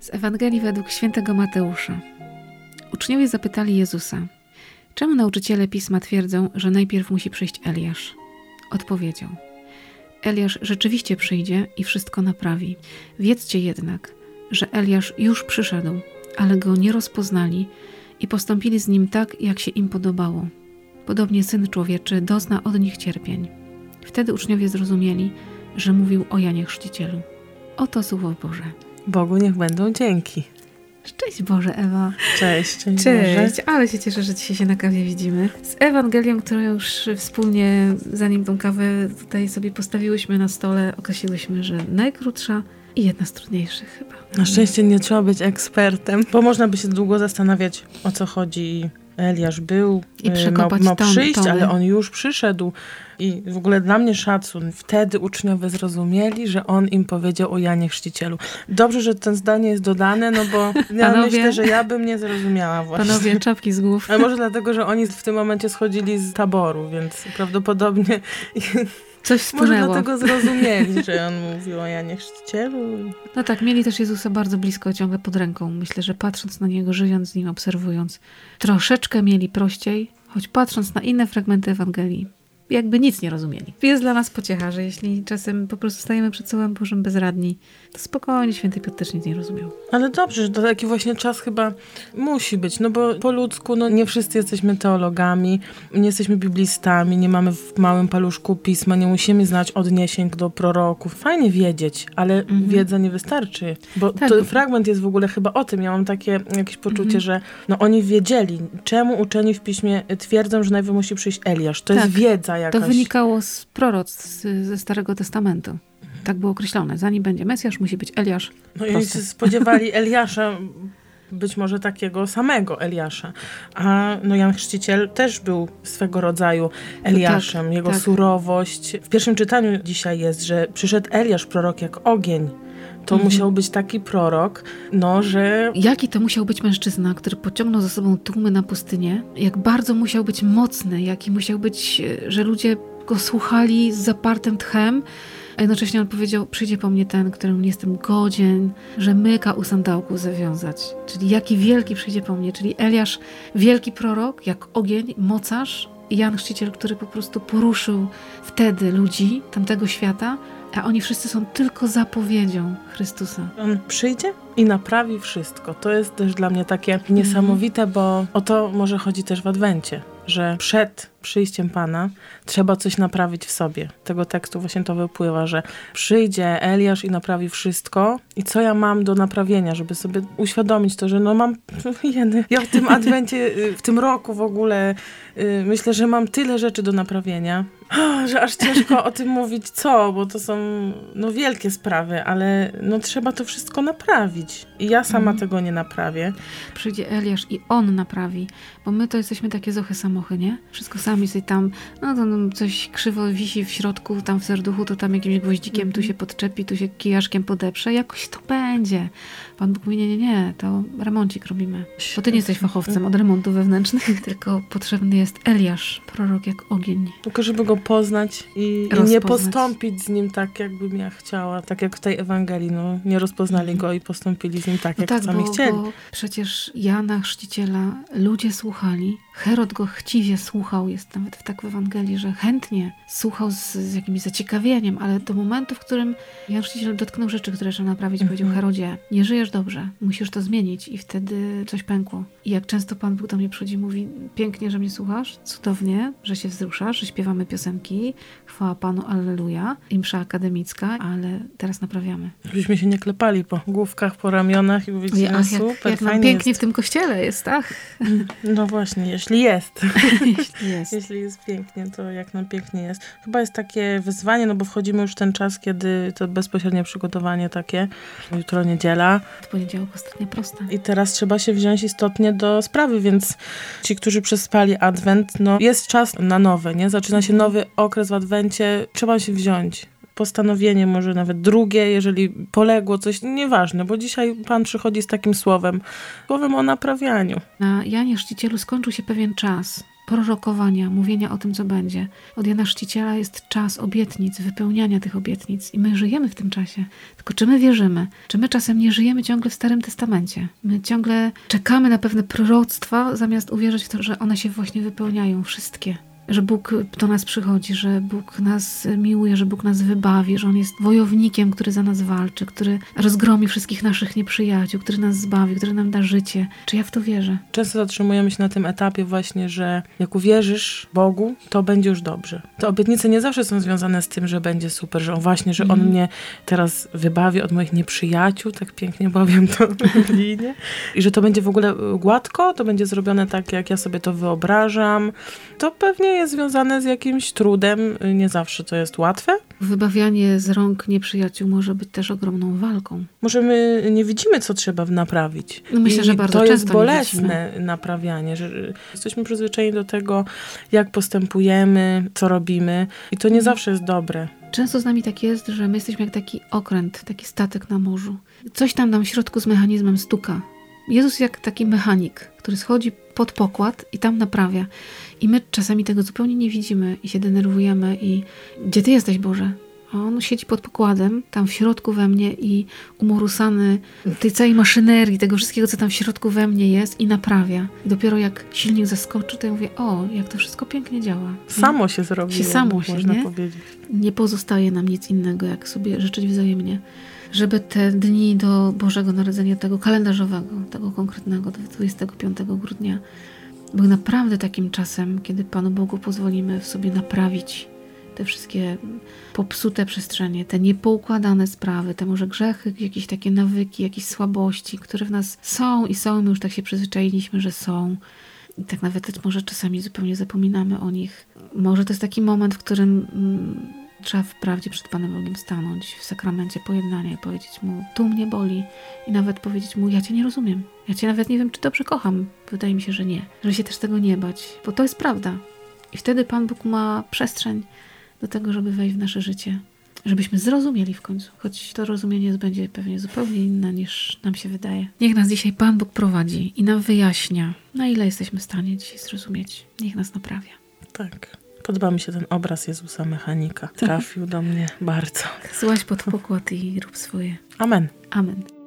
Z Ewangelii według świętego Mateusza. Uczniowie zapytali Jezusa, czemu nauczyciele pisma twierdzą, że najpierw musi przyjść Eliasz? Odpowiedział: Eliasz rzeczywiście przyjdzie i wszystko naprawi. Wiedzcie jednak, że Eliasz już przyszedł, ale go nie rozpoznali i postąpili z nim tak, jak się im podobało. Podobnie syn człowieczy dozna od nich cierpień. Wtedy uczniowie zrozumieli, że mówił o Janie Chrzcicielu. Oto słowo Boże. Bogu niech będą dzięki. Cześć Boże, Ewa. Cześć, cześć, Cześć, ale się cieszę, że dzisiaj się na kawie widzimy. Z Ewangelią, którą już wspólnie, zanim tą kawę tutaj sobie postawiłyśmy na stole, określiłyśmy, że najkrótsza i jedna z trudniejszych chyba. Na szczęście nie trzeba być ekspertem, bo można by się długo zastanawiać, o co chodzi. Eliasz był, I y, ma, ma ton- przyjść, ale on już przyszedł. I w ogóle dla mnie szacun. Wtedy uczniowie zrozumieli, że on im powiedział o Janie Chrzcicielu. Dobrze, że ten zdanie jest dodane, no bo ja Panowie? myślę, że ja bym nie zrozumiała właśnie. Panowie, czapki z głów. Ale może dlatego, że oni w tym momencie schodzili z taboru, więc prawdopodobnie Coś może spłynęło. dlatego zrozumieli, że on mówił o Janie Chrzcicielu. No tak, mieli też Jezusa bardzo blisko, ciągle pod ręką. Myślę, że patrząc na Niego, żyjąc z Nim, obserwując, troszeczkę mieli prościej, choć patrząc na inne fragmenty Ewangelii, jakby nic nie rozumieli. Jest dla nas pociecha, że jeśli czasem po prostu stajemy przed Słowem Bożym bezradni, to spokojnie święty Piotr też nic nie rozumiał. Ale dobrze, że to taki właśnie czas chyba musi być, no bo po ludzku no nie wszyscy jesteśmy teologami, nie jesteśmy biblistami, nie mamy w małym paluszku pisma, nie musimy znać odniesień do proroków. Fajnie wiedzieć, ale wiedza nie wystarczy, bo Mhm. Tak. to fragment jest w ogóle chyba o tym. Ja mam takie jakieś poczucie, Mhm. że no oni wiedzieli, czemu uczeni w piśmie twierdzą, że najpierw musi przyjść Eliasz. To Tak. jest wiedza jakaś. To wynikało z proroctw ze Starego Testamentu. Tak było określone. Zanim będzie Mesjasz, musi być Eliasz. No i się spodziewali Eliasza, być może takiego samego Eliasza. A no Jan Chrzciciel też był swego rodzaju Eliaszem. Jego tak. surowość. W pierwszym czytaniu dzisiaj jest, że przyszedł Eliasz, prorok jak ogień. To Mhm. musiał być taki prorok, no, że Jaki to musiał być mężczyzna, który pociągnął za sobą tłumy na pustynię? Jak bardzo musiał być mocny, jaki musiał być, że ludzie go słuchali z zapartym tchem, a jednocześnie on powiedział: Przyjdzie po mnie ten, którym nie jestem godzien, że myka u sandałku zawiązać. Czyli jaki wielki przyjdzie po mnie. Czyli Eliasz, wielki prorok, jak ogień, mocarz, i Jan Chrzciciel, który po prostu poruszył wtedy ludzi tamtego świata, a oni wszyscy są tylko zapowiedzią Chrystusa. on przyjdzie i naprawi wszystko. To jest też dla mnie takie niesamowite, bo o to może chodzi też w Adwencie, że przed przyjściem Pana trzeba coś naprawić w sobie. Tego tekstu właśnie to wypływa, że przyjdzie Eliasz i naprawi wszystko i co ja mam do naprawienia, żeby sobie uświadomić to, że no mam, jeny, ja w tym Adwencie, y, w tym roku w ogóle y, myślę, że mam tyle rzeczy do naprawienia, że aż ciężko o tym mówić co, bo to są no wielkie sprawy, ale no trzeba to wszystko naprawić. I ja sama Mhm. tego nie naprawię. przyjdzie Eliasz i on naprawi, bo my to jesteśmy takie zochy samochy, nie? Wszystko sami sobie tam, no to no, coś krzywo wisi w środku, tam w serduchu, to tam jakimś gwoździkiem tu się podczepi, tu się kijaszkiem podeprze, jakoś to będzie. Pan Bóg mówi, nie, nie, nie, to remoncik robimy. Bo ty nie jesteś fachowcem od remontów wewnętrznych, tylko potrzebny jest Eliasz, prorok jak ogień. Tylko żeby go poznać i, i nie postąpić z nim tak, jakbym ja chciała. Tak jak w tej Ewangelii, no nie rozpoznali go i postąpili z nim tak, No jak tak, sami bo, chcieli. bo przecież Jana Chrzciciela ludzie słuchali, Herod go chciwie słuchał, jest nawet tak w Ewangelii, że chętnie słuchał z, z jakimś zaciekawieniem, ale do momentu, w którym Jan Chrzciciel dotknął rzeczy, które trzeba naprawić, powiedział Mhm. Herodzie, nie żyjesz dobrze, musisz to zmienić i wtedy coś pękło. I jak często Pan Bóg do mnie przychodzi i mówi, pięknie, że mnie słuchasz, cudownie, że się wzruszasz, że śpiewamy piosenki, chwała Panu, Alleluja, i msza akademicka, ale teraz naprawiamy. Żebyśmy się nie klepali po główkach, po ramionach i ach, jak, super, jak nam fajnie pięknie jest. w tym kościele jest, tak? No właśnie, jeśli jest. Jeśli jest. Jeśli jest pięknie, to jak nam pięknie jest. Chyba jest takie wyzwanie, no bo wchodzimy już w ten czas, kiedy to bezpośrednie przygotowanie takie. Jutro niedziela W poniedziałek ostatnia prosta. i teraz trzeba się wziąć istotnie do sprawy, więc ci, którzy przespali adwent, no jest czas na nowe, nie? Zaczyna się nowy okres w adwencie, trzeba się wziąć. Postanowienie, może nawet drugie, jeżeli poległo coś, nieważne, bo dzisiaj Pan przychodzi z takim słowem, słowem o naprawianiu. Na Janie Chrzcicielu skończył się pewien czas. prorokowania, mówienia o tym, co będzie. Od Jana Chrzciciela jest czas obietnic, wypełniania tych obietnic i my żyjemy w tym czasie. Tylko czy my wierzymy? Czy my czasem nie żyjemy ciągle w Starym Testamencie? My ciągle czekamy na pewne proroctwa, zamiast uwierzyć w to, że one się właśnie wypełniają, wszystkie że Bóg do nas przychodzi, że Bóg nas miłuje, że Bóg nas wybawi, że On jest wojownikiem, który za nas walczy, który rozgromi wszystkich naszych nieprzyjaciół, który nas zbawi, który nam da życie. Czy ja w to wierzę? Często zatrzymujemy się na tym etapie właśnie, że jak uwierzysz Bogu, to będzie już dobrze. Te obietnice nie zawsze są związane z tym, że będzie super, że on właśnie, że On Mhm. mnie teraz wybawi od moich nieprzyjaciół, tak pięknie powiem to biblijnie. I że to będzie w ogóle gładko, to będzie zrobione tak, jak ja sobie to wyobrażam. To pewnie jest związane z jakimś trudem, nie zawsze to jest łatwe. Wybawianie z rąk nieprzyjaciół może być też ogromną walką. Może my nie widzimy, co trzeba naprawić. No myślę, I że bardzo to jest często nie bolesne naprawianie, że że jesteśmy przyzwyczajeni do tego, jak postępujemy, co robimy i to nie Mhm. zawsze jest dobre. Często z nami tak jest, że my jesteśmy jak taki okręt, taki statek na morzu. Coś tam nam w środku z mechanizmem stuka. Jezus jak taki mechanik, który schodzi pod pokład i tam naprawia. I my czasami tego zupełnie nie widzimy i się denerwujemy i gdzie ty jesteś Boże? A on siedzi pod pokładem, tam w środku we mnie i umorusany tej całej maszynerii, tego wszystkiego, co tam w środku we mnie jest i naprawia. I dopiero jak silnik zaskoczy, to ja mówię, o, jak to wszystko pięknie działa. Samo się zrobiło, Się samo się, można nie? powiedzieć. nie pozostaje nam nic innego, jak sobie życzyć wzajemnie, żeby te dni do Bożego Narodzenia, tego kalendarzowego, tego konkretnego, do 25 grudnia, były naprawdę takim czasem, kiedy Panu Bogu pozwolimy w sobie naprawić te wszystkie popsute przestrzenie, te niepoukładane sprawy, te może grzechy, jakieś takie nawyki, jakieś słabości, które w nas są i są, my już tak się przyzwyczailiśmy, że są. I tak nawet może czasami zupełnie zapominamy o nich. Może to jest taki moment, w którym mm, trzeba wprawdzie przed Panem Bogiem stanąć w sakramencie pojednania i powiedzieć Mu, tu mnie boli. I nawet powiedzieć Mu, ja Cię nie rozumiem. Ja Cię nawet nie wiem, czy dobrze kocham. Wydaje mi się, że nie. Żeby się też tego nie bać, bo to jest prawda. I wtedy Pan Bóg ma przestrzeń do tego, żeby wejść w nasze życie. Żebyśmy zrozumieli w końcu, choć to rozumienie będzie pewnie zupełnie inne niż nam się wydaje. Niech nas dzisiaj Pan Bóg prowadzi i nam wyjaśnia, na ile jesteśmy w stanie dzisiaj zrozumieć. Niech nas naprawia. Tak. Podoba mi się ten obraz Jezusa mechanika. Trafił do mnie bardzo. Złaź pod pokład i rób swoje. Amen. Amen.